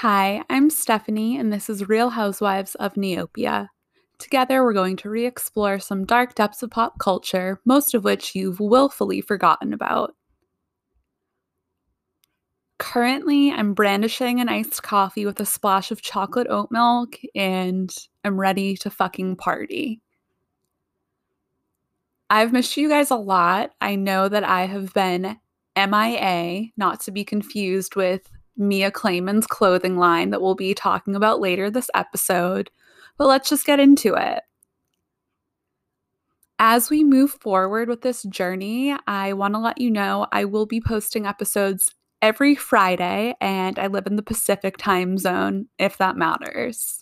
Hi, I'm Stephanie, and this is Real Housewives of Neopia. Together, we're going to re explore some dark depths of pop culture, most of which you've willfully forgotten about. Currently, I'm brandishing an iced coffee with a splash of chocolate oat milk, and I'm ready to fucking party. I've missed you guys a lot. I know that I have been MIA, not to be confused with Mia Claman's clothing line that we'll be talking about later this episode. But let's just get into it. As we move forward with this journey, I want to let you know I will be posting episodes every Friday, and I live in the Pacific time zone, if that matters.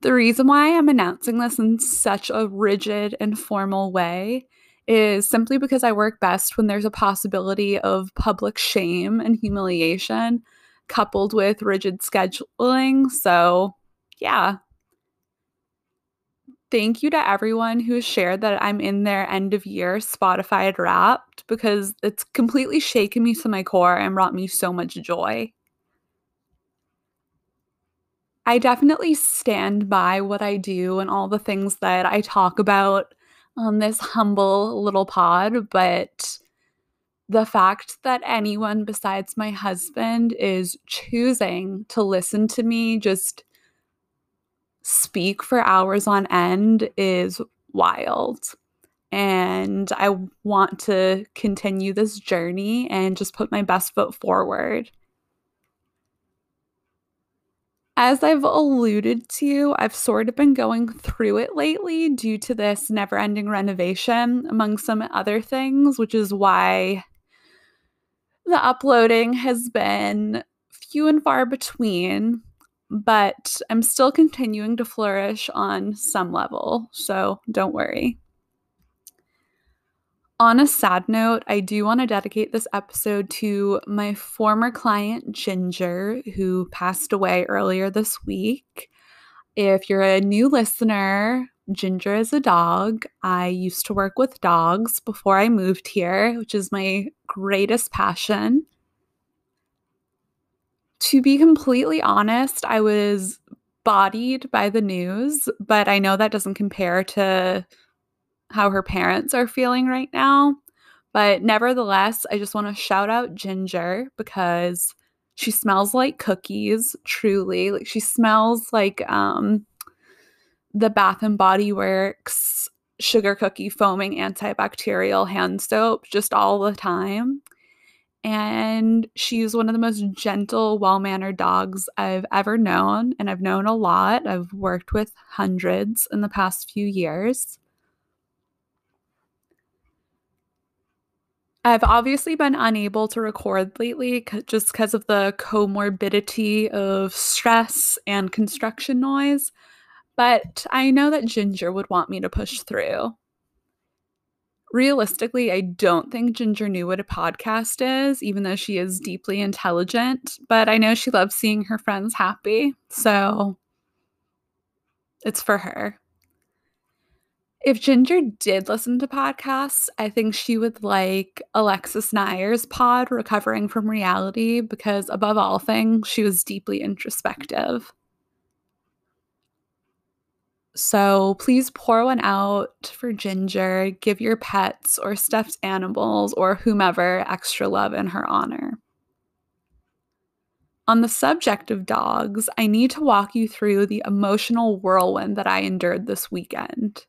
The reason why I'm announcing this in such a rigid and formal way is simply because I work best when there's a possibility of public shame and humiliation coupled with rigid scheduling. So, yeah. Thank you to everyone who has shared that I'm in their end of year Spotify wrapped because it's completely shaken me to my core and brought me so much joy. I definitely stand by what I do and all the things that I talk about on this humble little pod, but the fact that anyone besides my husband is choosing to listen to me just speak for hours on end is wild. And I want to continue this journey and just put my best foot forward. As I've alluded to, I've sort of been going through it lately due to this never ending renovation, among some other things, which is why the uploading has been few and far between. But I'm still continuing to flourish on some level, so don't worry. On a sad note, I do want to dedicate this episode to my former client, Ginger, who passed away earlier this week. If you're a new listener, Ginger is a dog. I used to work with dogs before I moved here, which is my greatest passion. To be completely honest, I was bodied by the news, but I know that doesn't compare to how her parents are feeling right now. But nevertheless, I just want to shout out Ginger because she smells like cookies, truly. Like she smells like um the Bath and Body Works sugar cookie foaming antibacterial hand soap just all the time. And she's one of the most gentle, well mannered dogs I've ever known. And I've known a lot. I've worked with hundreds in the past few years. I've obviously been unable to record lately just because of the comorbidity of stress and construction noise, but I know that Ginger would want me to push through. Realistically, I don't think Ginger knew what a podcast is, even though she is deeply intelligent, but I know she loves seeing her friends happy, so it's for her. If Ginger did listen to podcasts, I think she would like Alexis Nyer's pod, Recovering from Reality, because above all things, she was deeply introspective. So please pour one out for Ginger. Give your pets or stuffed animals or whomever extra love in her honor. On the subject of dogs, I need to walk you through the emotional whirlwind that I endured this weekend.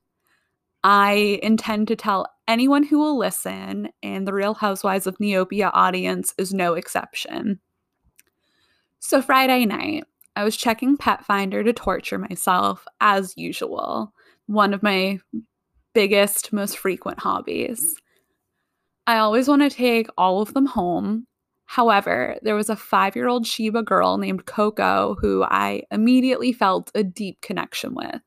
I intend to tell anyone who will listen, and the Real Housewives of Neopia audience is no exception. So, Friday night, I was checking Pet Finder to torture myself, as usual, one of my biggest, most frequent hobbies. I always want to take all of them home. However, there was a five year old Shiba girl named Coco who I immediately felt a deep connection with.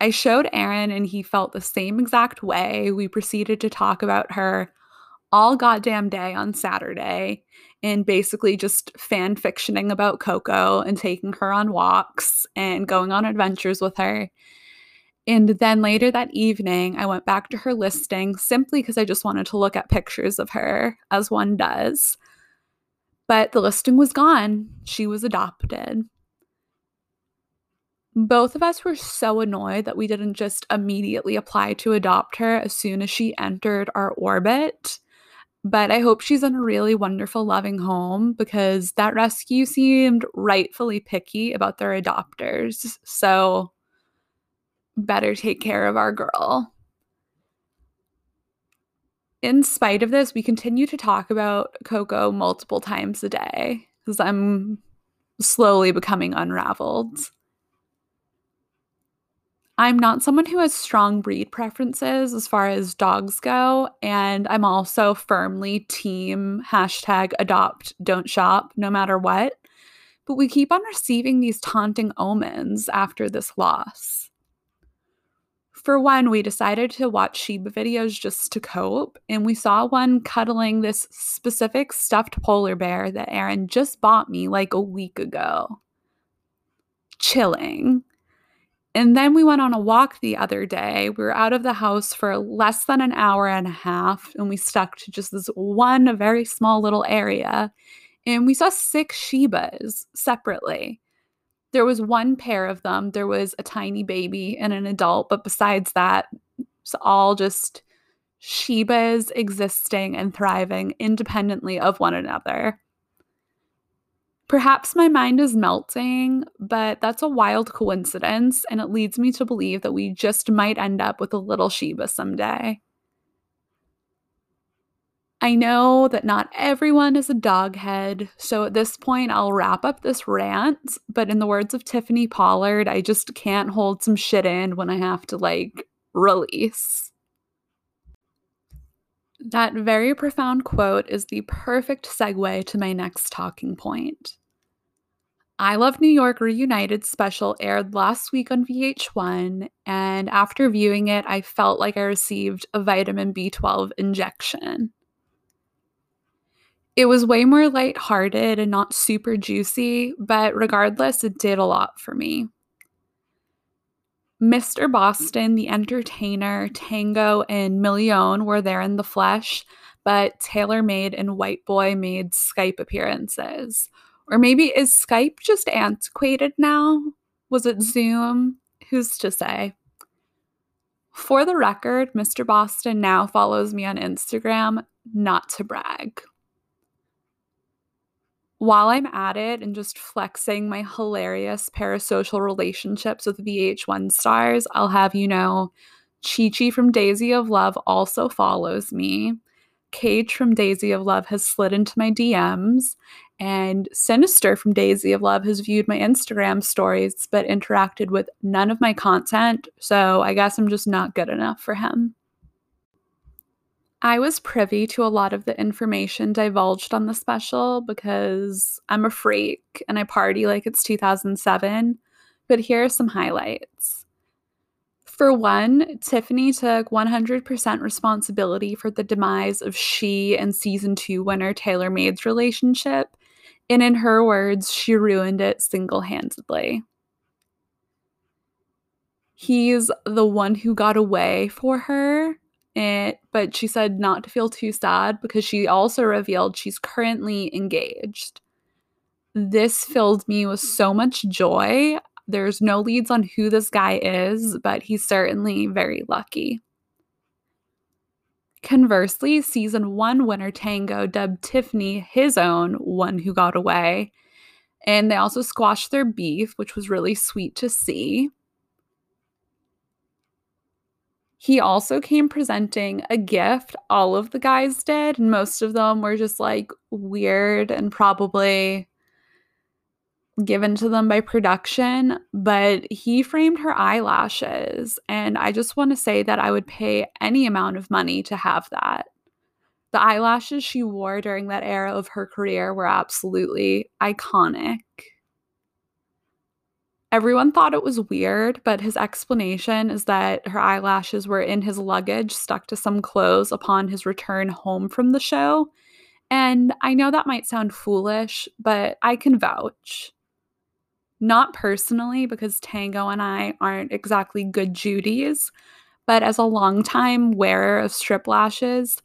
I showed Aaron and he felt the same exact way. We proceeded to talk about her all goddamn day on Saturday and basically just fan fictioning about Coco and taking her on walks and going on adventures with her. And then later that evening, I went back to her listing simply because I just wanted to look at pictures of her, as one does. But the listing was gone. She was adopted. Both of us were so annoyed that we didn't just immediately apply to adopt her as soon as she entered our orbit. But I hope she's in a really wonderful, loving home because that rescue seemed rightfully picky about their adopters. So, better take care of our girl. In spite of this, we continue to talk about Coco multiple times a day because I'm slowly becoming unraveled. I'm not someone who has strong breed preferences as far as dogs go. And I'm also firmly team hashtag adopt, don't shop, no matter what. But we keep on receiving these taunting omens after this loss. For one, we decided to watch Shiba videos just to cope, and we saw one cuddling this specific stuffed polar bear that Aaron just bought me like a week ago. Chilling. And then we went on a walk the other day. We were out of the house for less than an hour and a half, and we stuck to just this one very small little area. And we saw six Shibas separately. There was one pair of them. There was a tiny baby and an adult, but besides that, it's all just Shibas existing and thriving independently of one another. Perhaps my mind is melting, but that's a wild coincidence, and it leads me to believe that we just might end up with a little Shiba someday. I know that not everyone is a doghead, so at this point I'll wrap up this rant, but in the words of Tiffany Pollard, I just can't hold some shit in when I have to like release. That very profound quote is the perfect segue to my next talking point. I Love New York Reunited special aired last week on VH1, and after viewing it, I felt like I received a vitamin B12 injection. It was way more lighthearted and not super juicy, but regardless, it did a lot for me. Mr. Boston, the entertainer, Tango, and Million were there in the flesh, but Tailor Made and White Boy made Skype appearances. Or maybe is Skype just antiquated now? Was it Zoom? Who's to say? For the record, Mr. Boston now follows me on Instagram, not to brag while I'm at it and just flexing my hilarious parasocial relationships with VH1 stars, I'll have you know Chi Chi from Daisy of Love also follows me. Cage from Daisy of Love has slid into my DMs, and Sinister from Daisy of Love has viewed my Instagram stories but interacted with none of my content, so I guess I'm just not good enough for him. I was privy to a lot of the information divulged on the special because I'm a freak and I party like it's 2007. But here are some highlights. For one, Tiffany took 100% responsibility for the demise of she and season two winner Tailor Made's relationship. And in her words, she ruined it single handedly. He's the one who got away for her it, but she said not to feel too sad because she also revealed she's currently engaged. This filled me with so much joy. There's no leads on who this guy is, but he's certainly very lucky. Conversely, season one winner Tango dubbed Tiffany his own one who got away. And they also squashed their beef, which was really sweet to see. He also came presenting a gift. All of the guys did, and most of them were just like weird and probably given to them by production. But he framed her eyelashes, and I just want to say that I would pay any amount of money to have that. The eyelashes she wore during that era of her career were absolutely iconic. Everyone thought it was weird, but his explanation is that her eyelashes were in his luggage, stuck to some clothes upon his return home from the show. And I know that might sound foolish, but I can vouch. Not personally, because Tango and I aren't exactly good Judies, but as a longtime wearer of strip lashes,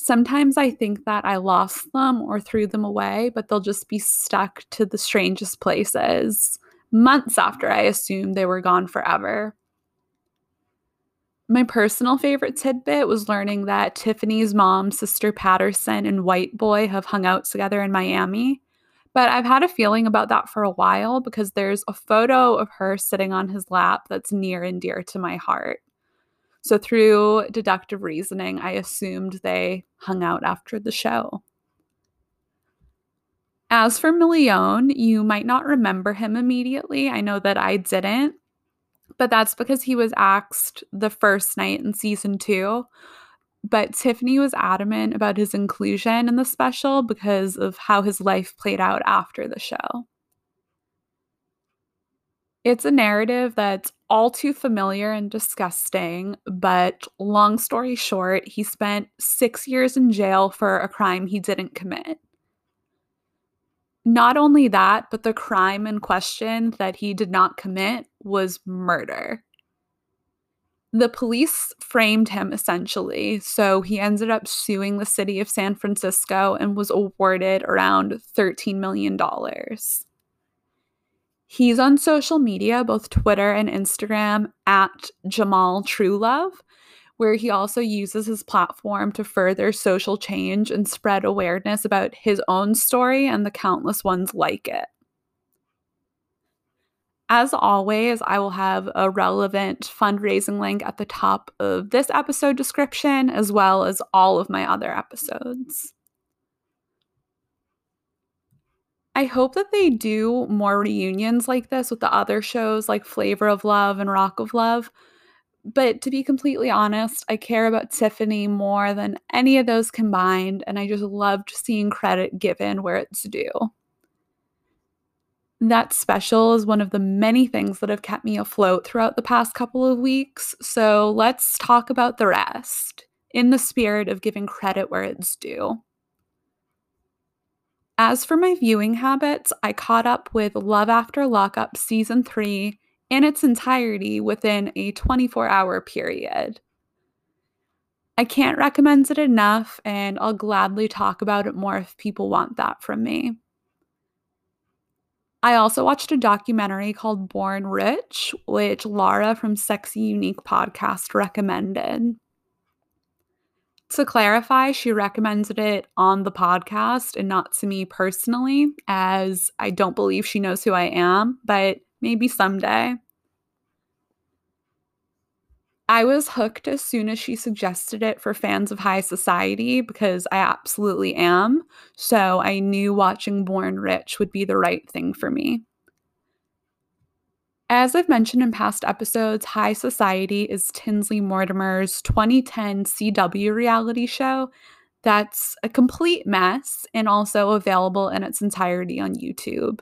Sometimes I think that I lost them or threw them away, but they'll just be stuck to the strangest places months after I assumed they were gone forever. My personal favorite tidbit was learning that Tiffany's mom, Sister Patterson, and White Boy have hung out together in Miami. But I've had a feeling about that for a while because there's a photo of her sitting on his lap that's near and dear to my heart. So, through deductive reasoning, I assumed they hung out after the show. As for Milione, you might not remember him immediately. I know that I didn't, but that's because he was axed the first night in season two. But Tiffany was adamant about his inclusion in the special because of how his life played out after the show. It's a narrative that's all too familiar and disgusting, but long story short, he spent six years in jail for a crime he didn't commit. Not only that, but the crime in question that he did not commit was murder. The police framed him essentially, so he ended up suing the city of San Francisco and was awarded around $13 million. He's on social media, both Twitter and Instagram, at Jamal Trulove, where he also uses his platform to further social change and spread awareness about his own story and the countless ones like it. As always, I will have a relevant fundraising link at the top of this episode description, as well as all of my other episodes. I hope that they do more reunions like this with the other shows like Flavor of Love and Rock of Love. But to be completely honest, I care about Tiffany more than any of those combined, and I just loved seeing credit given where it's due. That special is one of the many things that have kept me afloat throughout the past couple of weeks, so let's talk about the rest in the spirit of giving credit where it's due. As for my viewing habits, I caught up with Love After Lockup Season 3 in its entirety within a 24 hour period. I can't recommend it enough, and I'll gladly talk about it more if people want that from me. I also watched a documentary called Born Rich, which Laura from Sexy Unique podcast recommended to clarify, she recommended it on the podcast and not to me personally, as I don't believe she knows who I am, but maybe someday. I was hooked as soon as she suggested it for fans of high society because I absolutely am. So I knew watching Born Rich would be the right thing for me. As I've mentioned in past episodes, High Society is Tinsley Mortimer's 2010 CW reality show that's a complete mess and also available in its entirety on YouTube.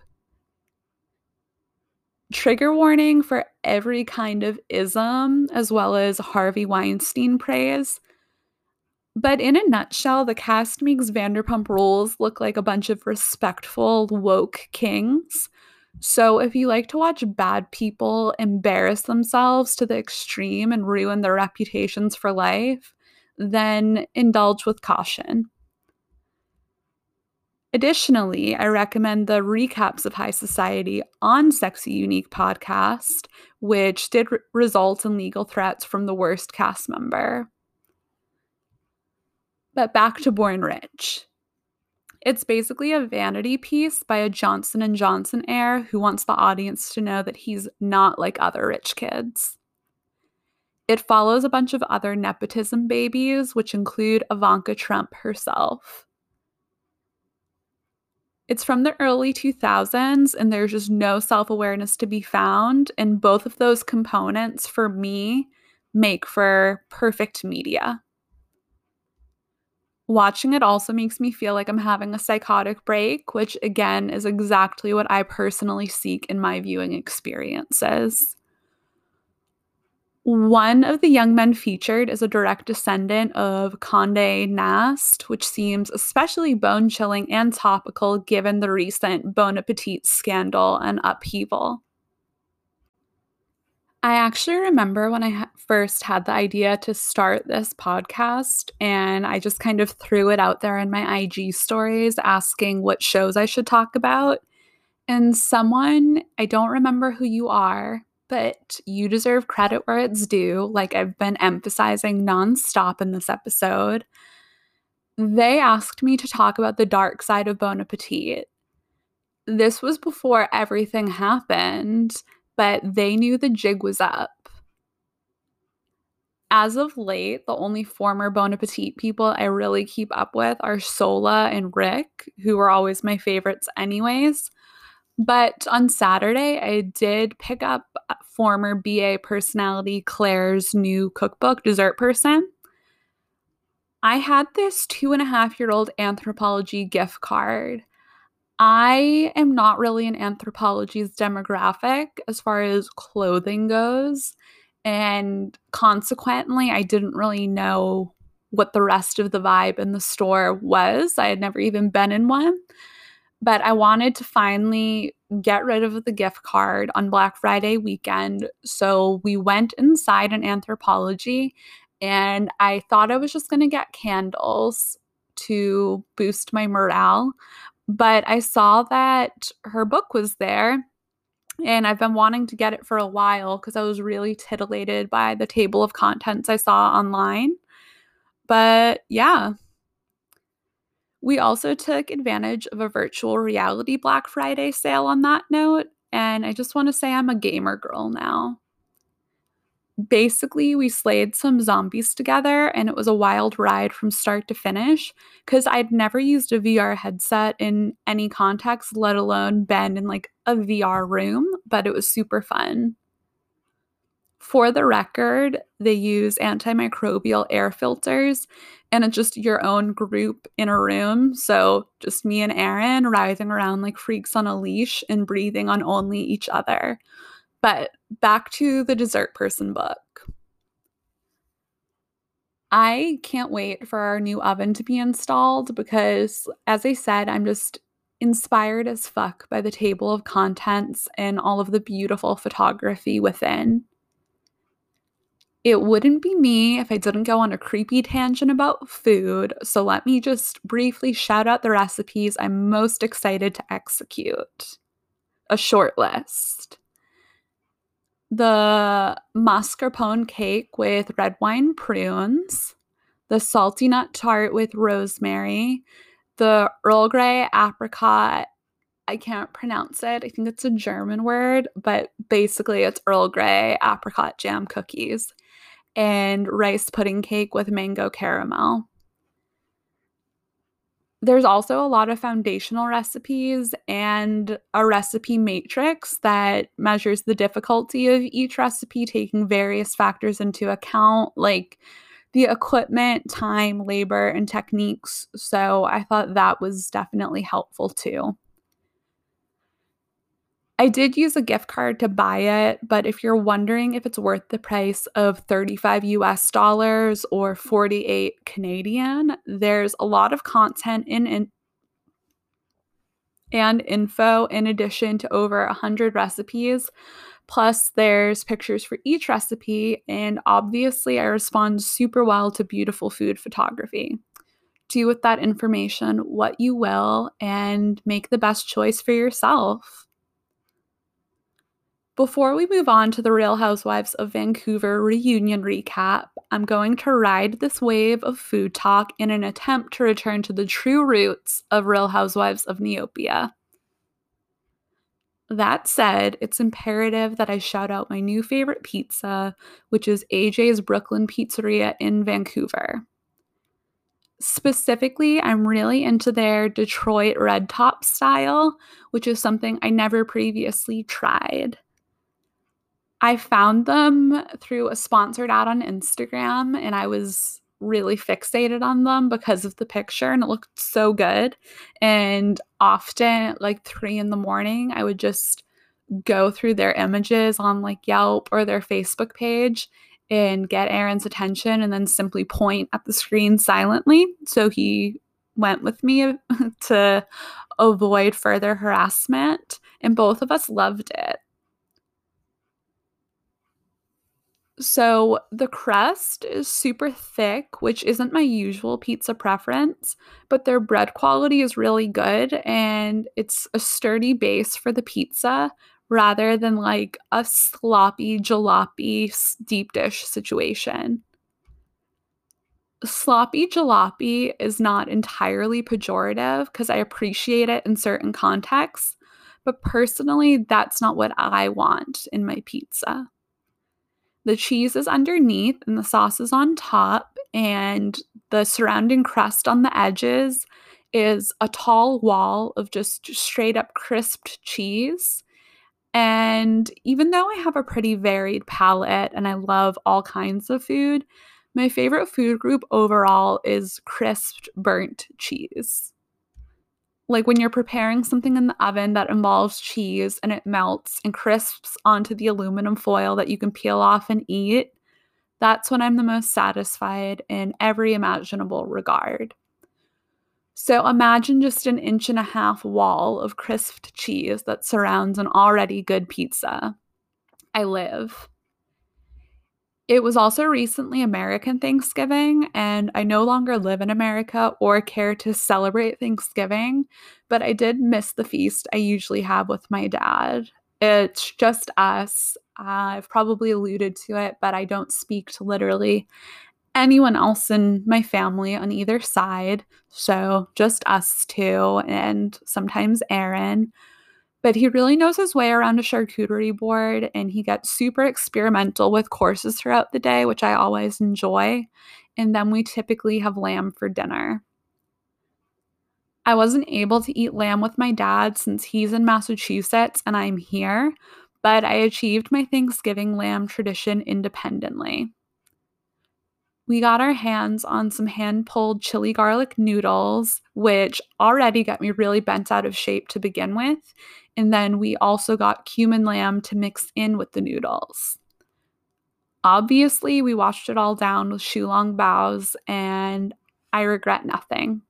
Trigger warning for every kind of ism, as well as Harvey Weinstein praise. But in a nutshell, the cast makes Vanderpump Rules look like a bunch of respectful, woke kings so, if you like to watch bad people embarrass themselves to the extreme and ruin their reputations for life, then indulge with caution. Additionally, I recommend the recaps of High Society on Sexy Unique podcast, which did re- result in legal threats from the worst cast member. But back to Born Rich. It's basically a vanity piece by a Johnson and Johnson heir who wants the audience to know that he's not like other rich kids. It follows a bunch of other nepotism babies, which include Ivanka Trump herself. It's from the early 2000s, and there's just no self awareness to be found. And both of those components, for me, make for perfect media. Watching it also makes me feel like I'm having a psychotic break, which again is exactly what I personally seek in my viewing experiences. One of the young men featured is a direct descendant of Conde Nast, which seems especially bone chilling and topical given the recent Bon Appetit scandal and upheaval. I actually remember when I first had the idea to start this podcast, and I just kind of threw it out there in my IG stories asking what shows I should talk about. And someone, I don't remember who you are, but you deserve credit where it's due, like I've been emphasizing nonstop in this episode. They asked me to talk about the dark side of Bon Appetit. This was before everything happened, but they knew the jig was up. As of late, the only former Bon Appetit people I really keep up with are Sohla and Rick, who were always my favorites, anyways. But on Saturday, I did pick up former BA personality Claire's new cookbook, Dessert Person. I had this two and a half year old Anthropologie gift card. I am not really in Anthropologie's demographic as far as clothing goes. And consequently, I didn't really know what the rest of the vibe in the store was. I had never even been in one. But I wanted to finally get rid of the gift card on Black Friday weekend. So we went inside an Anthropologie and I thought I was just going to get candles to boost my morale. But I saw that her book was there, and I've been wanting to get it for a while because I was really titillated by the table of contents I saw online. But yeah. We also took advantage of a virtual reality Black Friday sale on that note, and I just want to say I'm a gamer girl now basically we slayed some zombies together and it was a wild ride from start to finish because I'd never used a VR headset in any context, let alone been in like a VR room, but it was super fun. For the record, they use antimicrobial air filters and it's just your own group in a room. So just me and Aaron writhing around like freaks on a leash and breathing on only each other. But back to the dessert person book. I can't wait for our new oven to be installed because, as I said, I'm just inspired as fuck by the table of contents and all of the beautiful photography within. It wouldn't be me if I didn't go on a creepy tangent about food, so let me just briefly shout out the recipes I'm most excited to execute. A short list the mascarpone cake with red wine prunes, the salty nut tart with rosemary, the Earl Grey apricot. I can't pronounce it. I think it's a German word, but basically it's Earl Grey apricot jam cookies and rice pudding cake with mango caramel. There's also a lot of foundational recipes and a recipe matrix that measures the difficulty of each recipe, taking various factors into account, like the equipment, time, labor, and techniques. So I thought that was definitely helpful too. I did use a gift card to buy it, but if you're wondering if it's worth the price of 35 US dollars or 48 Canadian, there's a lot of content in, in and info in addition to over 100 recipes. Plus, there's pictures for each recipe, and obviously, I respond super well to beautiful food photography. Do with that information what you will and make the best choice for yourself. Before we move on to the Real Housewives of Vancouver reunion recap, I'm going to ride this wave of food talk in an attempt to return to the true roots of Real Housewives of Neopia. That said, it's imperative that I shout out my new favorite pizza, which is AJ's Brooklyn Pizzeria in Vancouver. Specifically, I'm really into their Detroit red top style, which is something I never previously tried. I found them through a sponsored ad on Instagram and I was really fixated on them because of the picture and it looked so good. And often like three in the morning, I would just go through their images on like Yelp or their Facebook page and get Aaron's attention and then simply point at the screen silently. So he went with me to avoid further harassment. And both of us loved it. So the crust is super thick, which isn't my usual pizza preference, but their bread quality is really good and it's a sturdy base for the pizza rather than like a sloppy jalopy deep dish situation. Sloppy jalopy is not entirely pejorative because I appreciate it in certain contexts, but personally, that's not what I want in my pizza. The cheese is underneath and the sauce is on top, and the surrounding crust on the edges is a tall wall of just straight up crisped cheese. And even though I have a pretty varied palate and I love all kinds of food, my favorite food group overall is crisped burnt cheese like when you're preparing something in the oven that involves cheese and it melts and crisps onto the aluminum foil that you can peel off and eat, that's when I'm the most satisfied in every imaginable regard. So imagine just an inch and a half wall of crisped cheese that surrounds an already good pizza. I live. It was also recently American Thanksgiving, and I no longer live in America or care to celebrate Thanksgiving, but I did miss the feast I usually have with my dad. It's just us. I've probably alluded to it, but I don't speak to literally anyone else in my family on either side. So just us two, and sometimes Aaron but he really knows his way around a charcuterie board and he gets super experimental with courses throughout the day, which I always enjoy. And then we typically have lamb for dinner. I wasn't able to eat lamb with my dad since he's in Massachusetts and I'm here, but I achieved my Thanksgiving lamb tradition independently we got our hands on some hand pulled chili garlic noodles, which already got me really bent out of shape to begin with. And then we also got cumin lamb to mix in with the noodles. Obviously, we washed it all down with xiao long baos, and I regret nothing.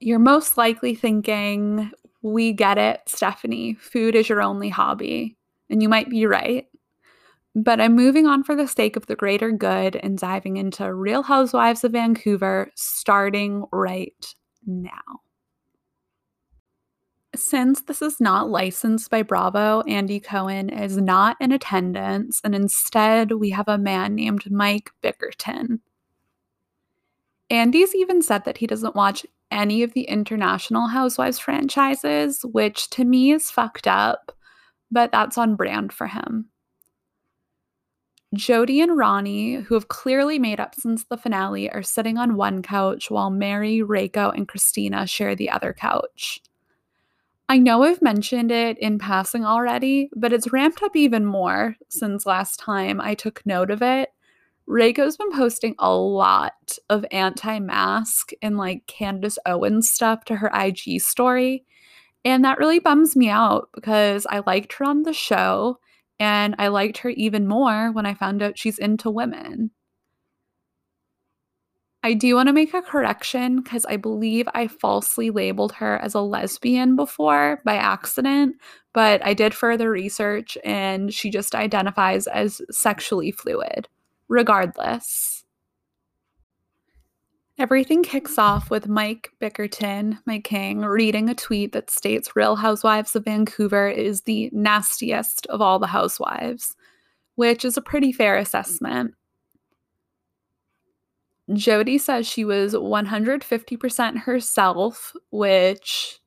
You're most likely thinking, we get it, Stephanie. Food is your only hobby. And you might be right. But I'm moving on for the sake of the greater good and diving into Real Housewives of Vancouver starting right now. Since this is not licensed by Bravo, Andy Cohen is not in attendance, and instead we have a man named Mike Bickerton. Andy's even said that he doesn't watch any of the International Housewives franchises, which to me is fucked up, but that's on brand for him. Jody and Ronnie, who have clearly made up since the finale, are sitting on one couch while Mary, Reiko, and Christina share the other couch. I know I've mentioned it in passing already, but it's ramped up even more since last time I took note of it. Reiko's been posting a lot of anti mask and like Candace Owens stuff to her IG story. And that really bums me out because I liked her on the show and I liked her even more when I found out she's into women. I do want to make a correction because I believe I falsely labeled her as a lesbian before by accident, but I did further research and she just identifies as sexually fluid. Regardless, Everything kicks off with Mike Bickerton, my king, reading a tweet that states Real Housewives of Vancouver is the nastiest of all the housewives, which is a pretty fair assessment. Jody says she was 150% herself, which,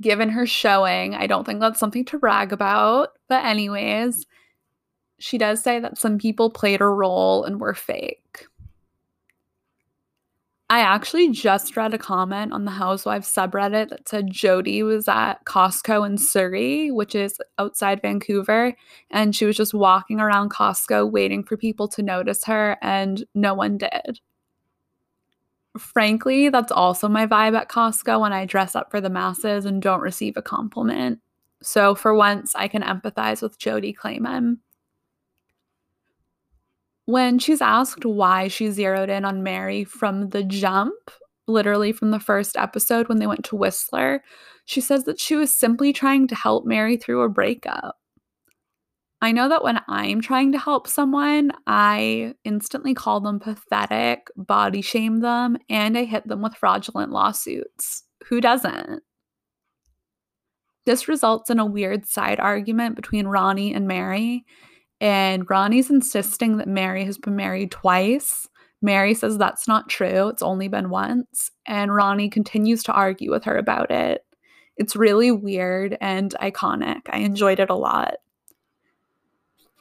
given her showing, I don't think that's something to brag about. But, anyways, she does say that some people played a role and were fake. I actually just read a comment on the Housewives subreddit that said Jody was at Costco in Surrey, which is outside Vancouver, and she was just walking around Costco waiting for people to notice her, and no one did. Frankly, that's also my vibe at Costco when I dress up for the masses and don't receive a compliment. So for once, I can empathize with Jody Claman. When she's asked why she zeroed in on Mary from the jump, literally from the first episode when they went to Whistler, she says that she was simply trying to help Mary through a breakup. I know that when I'm trying to help someone, I instantly call them pathetic, body shame them, and I hit them with fraudulent lawsuits. Who doesn't? This results in a weird side argument between Ronnie and Mary. And Ronnie's insisting that Mary has been married twice. Mary says that's not true, it's only been once. And Ronnie continues to argue with her about it. It's really weird and iconic. I enjoyed it a lot.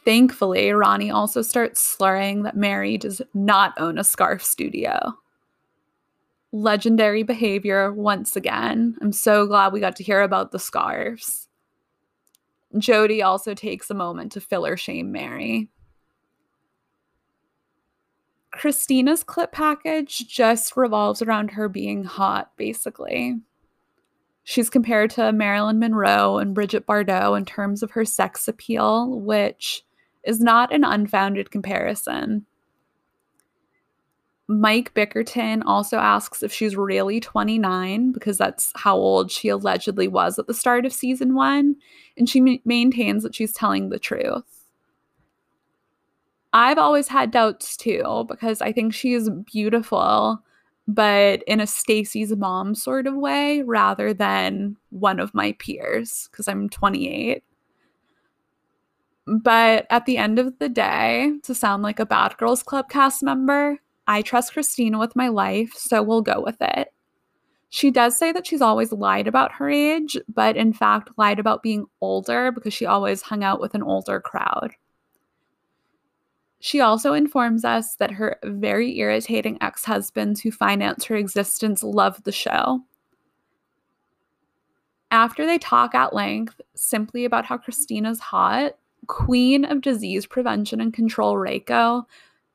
Thankfully, Ronnie also starts slurring that Mary does not own a scarf studio. Legendary behavior once again. I'm so glad we got to hear about the scarves. Jody also takes a moment to filler shame Mary. Christina's clip package just revolves around her being hot, basically. She's compared to Marilyn Monroe and Brigitte Bardot in terms of her sex appeal, which is not an unfounded comparison. Mike Bickerton also asks if she's really 29 because that's how old she allegedly was at the start of season one, and she ma- maintains that she's telling the truth. I've always had doubts too because I think she is beautiful, but in a Stacy's mom sort of way rather than one of my peers because I'm 28. But at the end of the day, to sound like a Bad Girls Club cast member, I trust Christina with my life, so we'll go with it. She does say that she's always lied about her age, but in fact lied about being older because she always hung out with an older crowd. She also informs us that her very irritating ex husbands who finance her existence love the show. After they talk at length simply about how Christina's hot, Queen of Disease Prevention and Control Reiko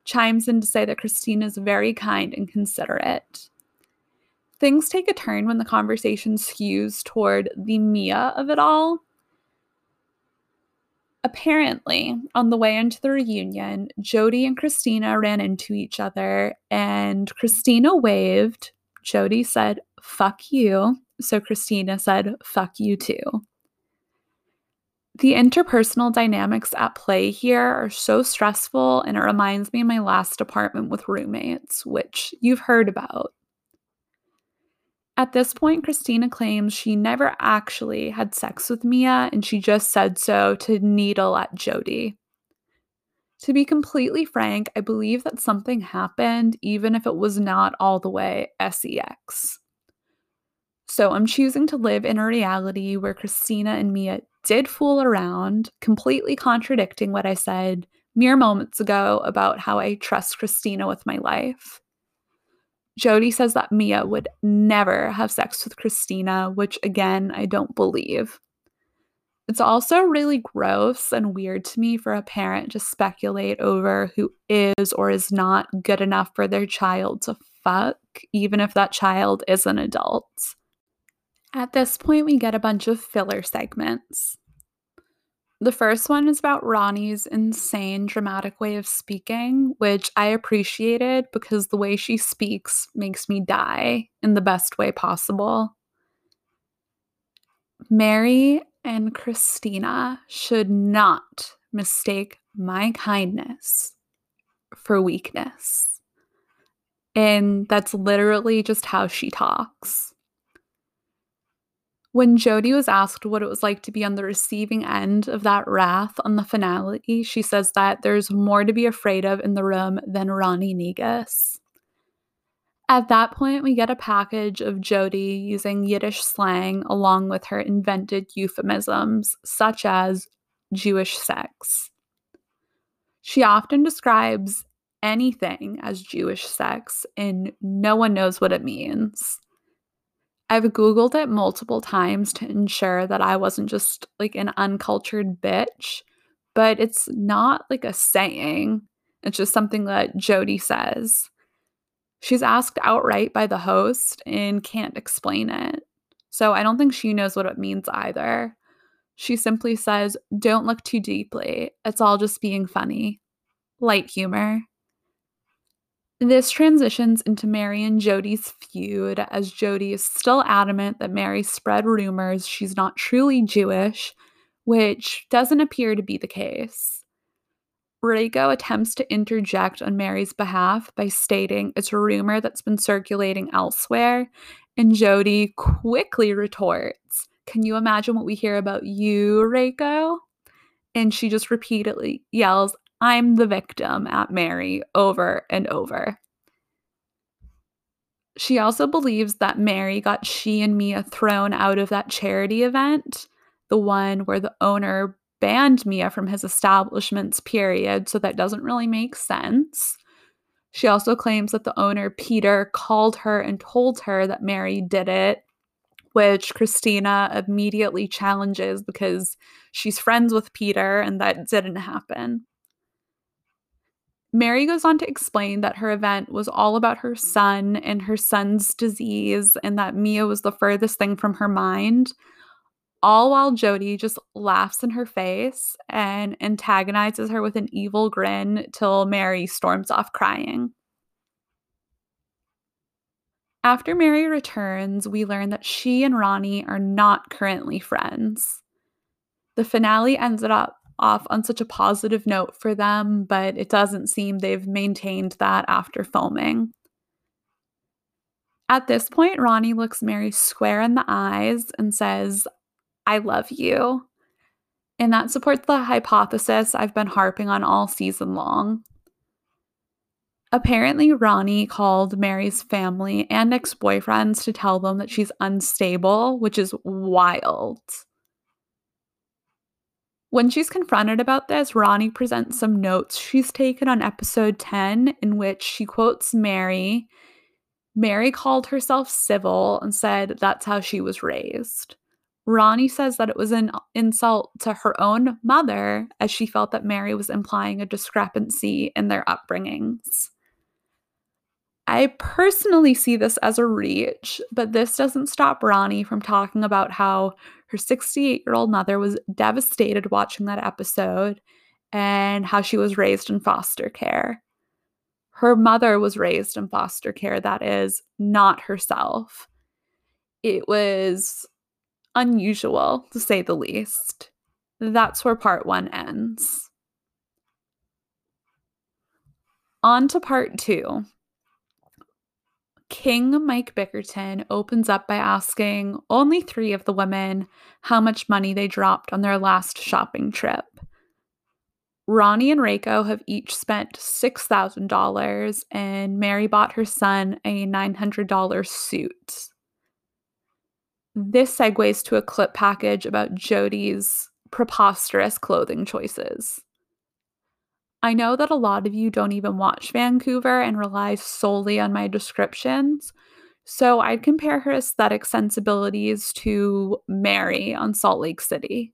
chimes in to say that Christina is very kind and considerate. Things take a turn when the conversation skews toward the Mia of it all. Apparently, on the way into the reunion, Jody and Christina ran into each other, and Christina waved. Jody said, fuck you. So Christina said, fuck you too. The interpersonal dynamics at play here are so stressful, and it reminds me of my last apartment with roommates, which you've heard about. At this point, Christina claims she never actually had sex with Mia and she just said so to needle at Jody. To be completely frank, I believe that something happened, even if it was not all the way sex. So I'm choosing to live in a reality where Christina and Mia did fool around, completely contradicting what I said mere moments ago about how I trust Christina with my life. Jody says that Mia would never have sex with Christina, which again, I don't believe. It's also really gross and weird to me for a parent to speculate over who is or is not good enough for their child to fuck, even if that child is an adult. At this point, we get a bunch of filler segments. The first one is about Ronnie's insane dramatic way of speaking, which I appreciated because the way she speaks makes me die in the best way possible. Mary and Christina should not mistake my kindness for weakness. And that's literally just how she talks. When Jody was asked what it was like to be on the receiving end of that wrath on the finale, she says that there's more to be afraid of in the room than Ronnie Negus. At that point, we get a package of Jody using Yiddish slang along with her invented euphemisms, such as Jewish sex. She often describes anything as Jewish sex, and no one knows what it means. I've Googled it multiple times to ensure that I wasn't just like an uncultured bitch, but it's not like a saying. It's just something that Jody says. She's asked outright by the host and can't explain it. So I don't think she knows what it means either. She simply says, Don't look too deeply. It's all just being funny. Light humor. This transitions into Mary and Jody's feud as Jody is still adamant that Mary spread rumors she's not truly Jewish, which doesn't appear to be the case. Reiko attempts to interject on Mary's behalf by stating it's a rumor that's been circulating elsewhere, and Jody quickly retorts, Can you imagine what we hear about you, Reiko? And she just repeatedly yells, I'm the victim at Mary over and over. She also believes that Mary got she and Mia thrown out of that charity event, the one where the owner banned Mia from his establishments, period. So that doesn't really make sense. She also claims that the owner, Peter, called her and told her that Mary did it, which Christina immediately challenges because she's friends with Peter and that didn't happen. Mary goes on to explain that her event was all about her son and her son's disease, and that Mia was the furthest thing from her mind. All while Jody just laughs in her face and antagonizes her with an evil grin till Mary storms off crying. After Mary returns, we learn that she and Ronnie are not currently friends. The finale ends it up off on such a positive note for them, but it doesn't seem they've maintained that after filming. At this point, Ronnie looks Mary square in the eyes and says, I love you. And that supports the hypothesis I've been harping on all season long. Apparently, Ronnie called Mary's family and ex boyfriends to tell them that she's unstable, which is wild. When she's confronted about this, Ronnie presents some notes she's taken on episode 10, in which she quotes Mary. Mary called herself civil and said that's how she was raised. Ronnie says that it was an insult to her own mother, as she felt that Mary was implying a discrepancy in their upbringings. I personally see this as a reach, but this doesn't stop Ronnie from talking about how her 68 year old mother was devastated watching that episode and how she was raised in foster care. Her mother was raised in foster care, that is, not herself. It was unusual, to say the least. That's where part one ends. On to part two. King Mike Bickerton opens up by asking only three of the women how much money they dropped on their last shopping trip. Ronnie and Reiko have each spent $6,000, and Mary bought her son a $900 suit. This segues to a clip package about Jody's preposterous clothing choices. I know that a lot of you don't even watch Vancouver and rely solely on my descriptions. So I'd compare her aesthetic sensibilities to Mary on Salt Lake City.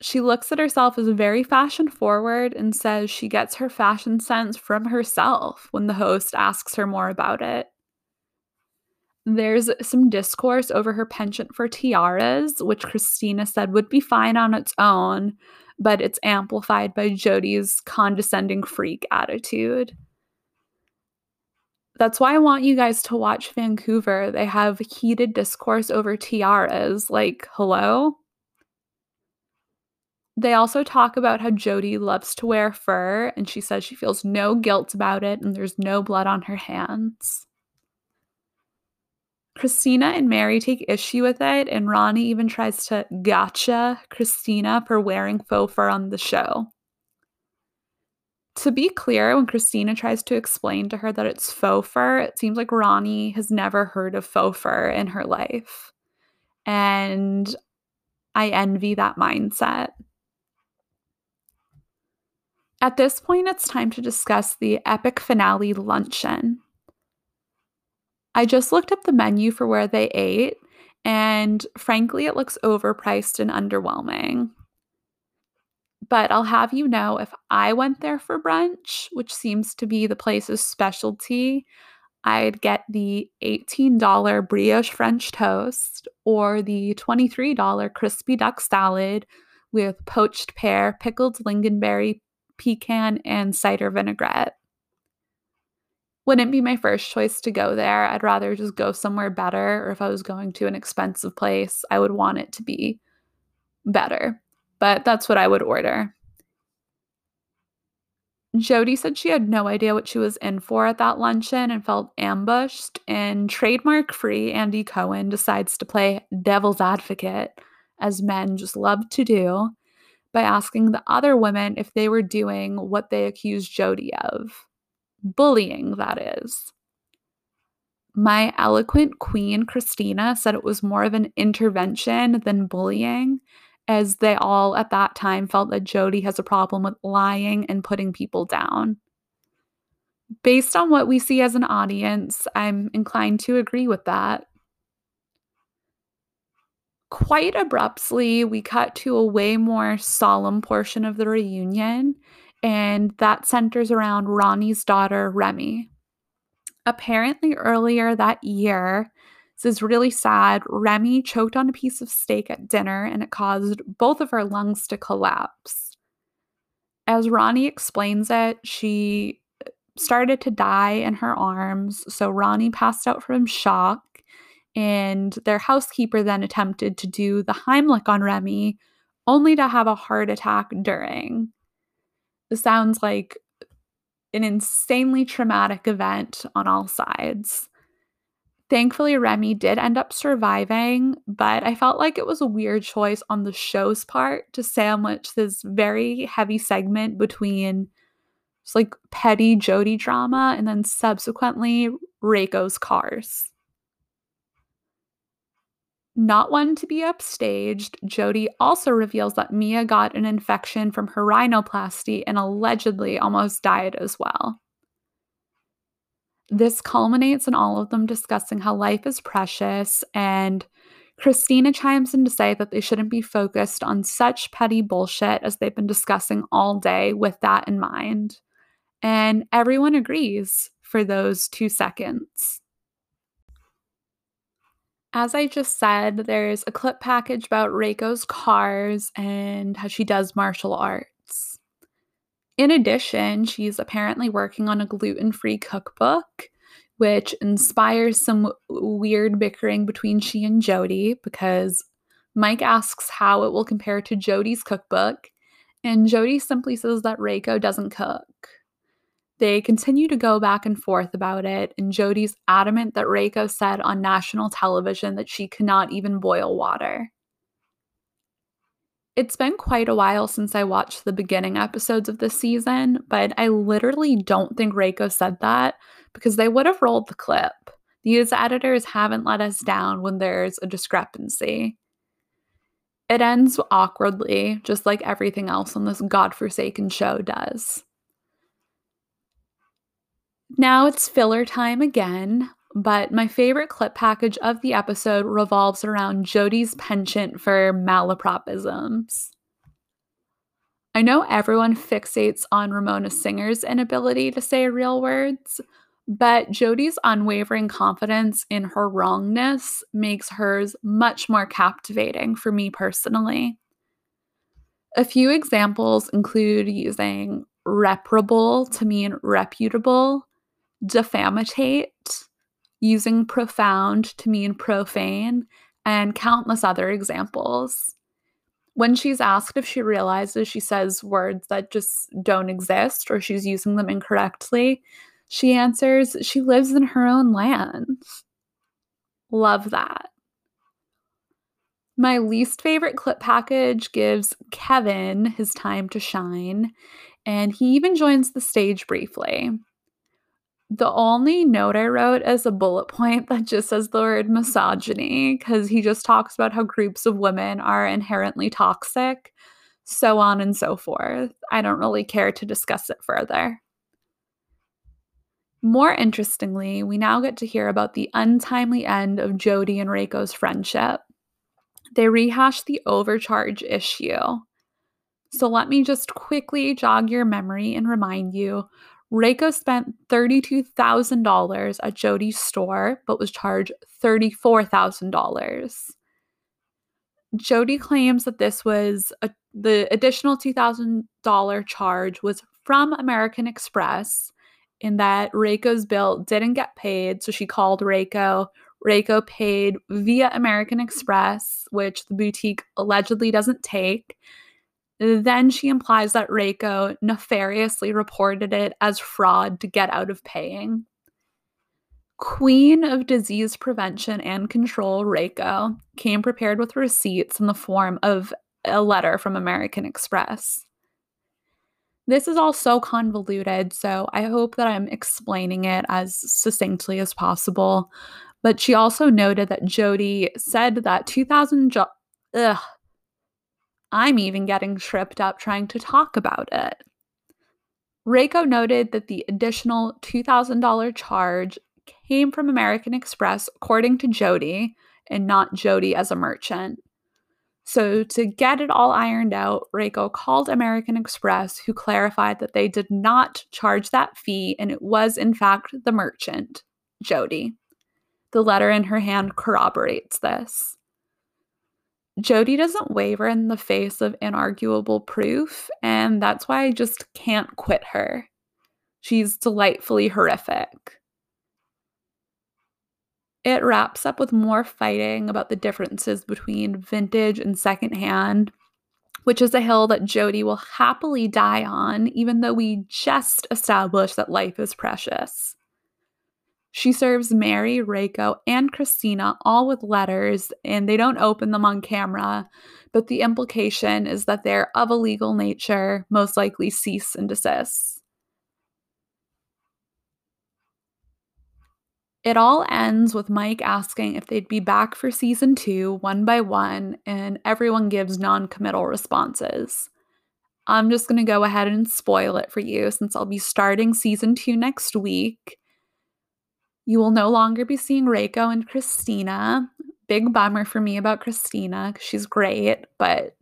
She looks at herself as very fashion forward and says she gets her fashion sense from herself when the host asks her more about it. There's some discourse over her penchant for tiaras, which Christina said would be fine on its own, but it's amplified by Jody's condescending freak attitude. That's why I want you guys to watch Vancouver. They have heated discourse over tiaras. Like, hello? They also talk about how Jody loves to wear fur, and she says she feels no guilt about it and there's no blood on her hands. Christina and Mary take issue with it, and Ronnie even tries to gotcha Christina for wearing faux fur on the show. To be clear, when Christina tries to explain to her that it's faux fur, it seems like Ronnie has never heard of faux fur in her life. And I envy that mindset. At this point, it's time to discuss the epic finale luncheon. I just looked up the menu for where they ate, and frankly, it looks overpriced and underwhelming. But I'll have you know if I went there for brunch, which seems to be the place's specialty, I'd get the $18 brioche French toast or the $23 crispy duck salad with poached pear, pickled lingonberry, pecan, and cider vinaigrette. Wouldn't be my first choice to go there. I'd rather just go somewhere better, or if I was going to an expensive place, I would want it to be better. But that's what I would order. Jody said she had no idea what she was in for at that luncheon and felt ambushed. And trademark free Andy Cohen decides to play devil's advocate, as men just love to do, by asking the other women if they were doing what they accused Jody of bullying, that is. My eloquent queen, Christina, said it was more of an intervention than bullying, as they all at that time felt that Jody has a problem with lying and putting people down. Based on what we see as an audience, I'm inclined to agree with that. Quite abruptly, we cut to a way more solemn portion of the reunion, and that centers around Ronnie's daughter, Remy. Apparently, earlier that year, this is really sad. Remy choked on a piece of steak at dinner and it caused both of her lungs to collapse. As Ronnie explains it, she uh, started to die in her arms. So Ronnie passed out from shock, and their housekeeper then attempted to do the Heimlich on Remy, only to have a heart attack during. Sounds like an insanely traumatic event on all sides. Thankfully, Remy did end up surviving, but I felt like it was a weird choice on the show's part to sandwich this very heavy segment between just like petty Jody drama and then subsequently Reiko's cars. Not one to be upstaged, Jody also reveals that Mia got an infection from her rhinoplasty and allegedly almost died as well. This culminates in all of them discussing how life is precious, and Christina chimes in to say that they shouldn't be focused on such petty bullshit as they've been discussing all day with that in mind. And everyone agrees for those two seconds. As I just said, there's a clip package about Reiko's cars and how she does martial arts. In addition, she's apparently working on a gluten free cookbook, which inspires some weird bickering between she and Jody because Mike asks how it will compare to Jody's cookbook, and Jody simply says that Reiko doesn't cook. They continue to go back and forth about it, and Jody's adamant that Reiko said on national television that she cannot even boil water. It's been quite a while since I watched the beginning episodes of this season, but I literally don't think Reiko said that because they would have rolled the clip. These editors haven't let us down when there's a discrepancy. It ends awkwardly, just like everything else on this godforsaken show does. Now it's filler time again, but my favorite clip package of the episode revolves around Jody's penchant for malapropisms. I know everyone fixates on Ramona Singer's inability to say real words, but Jody's unwavering confidence in her wrongness makes hers much more captivating for me personally. A few examples include using reparable to mean reputable, defamitate, using profound to mean profane, and countless other examples. When she's asked if she realizes she says words that just don't exist or she's using them incorrectly, she answers she lives in her own land. Love that. My least favorite clip package gives Kevin his time to shine, and he even joins the stage briefly. The only note I wrote is a bullet point that just says the word misogyny because he just talks about how groups of women are inherently toxic, so on and so forth. I don't really care to discuss it further. More interestingly, we now get to hear about the untimely end of Jody and Reiko's friendship. They rehash the overcharge issue. So let me just quickly jog your memory and remind you Reiko spent $32,000 at Jody's store, but was charged $34,000. Jody claims that this was a, the additional $2,000 charge was from American Express in that Reiko's bill didn't get paid, so she called Reiko. Reiko paid via American Express, which the boutique allegedly doesn't take. Then she implies that Reiko nefariously reported it as fraud to get out of paying. Queen of Disease Prevention and Control, Reiko, came prepared with receipts in the form of a letter from American Express. This is all so convoluted, so I hope that I'm explaining it as succinctly as possible. But she also noted that Jody said that 2000 jo- ugh, I'm even getting tripped up trying to talk about it. Reiko noted that the additional $2,000 charge came from American Express, according to Jody, and not Jody as a merchant. So, to get it all ironed out, Reiko called American Express, who clarified that they did not charge that fee and it was, in fact, the merchant, Jody. The letter in her hand corroborates this. Jody doesn't waver in the face of inarguable proof, and that's why I just can't quit her. She's delightfully horrific. It wraps up with more fighting about the differences between vintage and secondhand, which is a hill that Jody will happily die on, even though we just established that life is precious. She serves Mary, Reiko, and Christina all with letters, and they don't open them on camera, but the implication is that they're of a legal nature, most likely cease and desist. It all ends with Mike asking if they'd be back for season two, one by one, and everyone gives non committal responses. I'm just going to go ahead and spoil it for you since I'll be starting season two next week. You will no longer be seeing Reiko and Christina. Big bummer for me about Christina she's great, but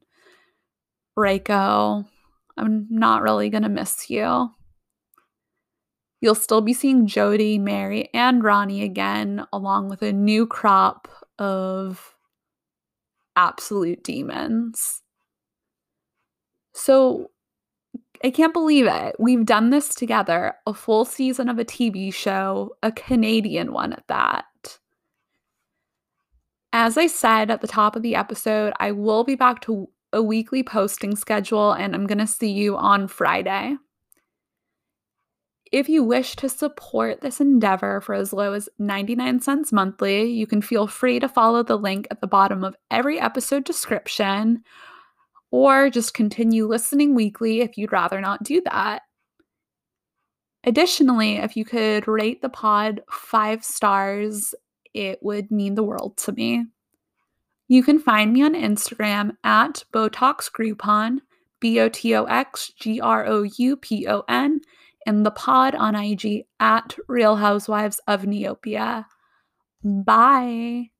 Reiko, I'm not really going to miss you. You'll still be seeing Jody, Mary, and Ronnie again, along with a new crop of absolute demons. So I can't believe it. We've done this together a full season of a TV show, a Canadian one at that. As I said at the top of the episode, I will be back to a weekly posting schedule and I'm going to see you on Friday. If you wish to support this endeavor for as low as 99 cents monthly, you can feel free to follow the link at the bottom of every episode description or just continue listening weekly if you'd rather not do that. Additionally, if you could rate the pod five stars, it would mean the world to me. You can find me on Instagram at Botox Groupon, B O T O X G R O U P O N and the pod on IG at Real Housewives of Neopia. Bye.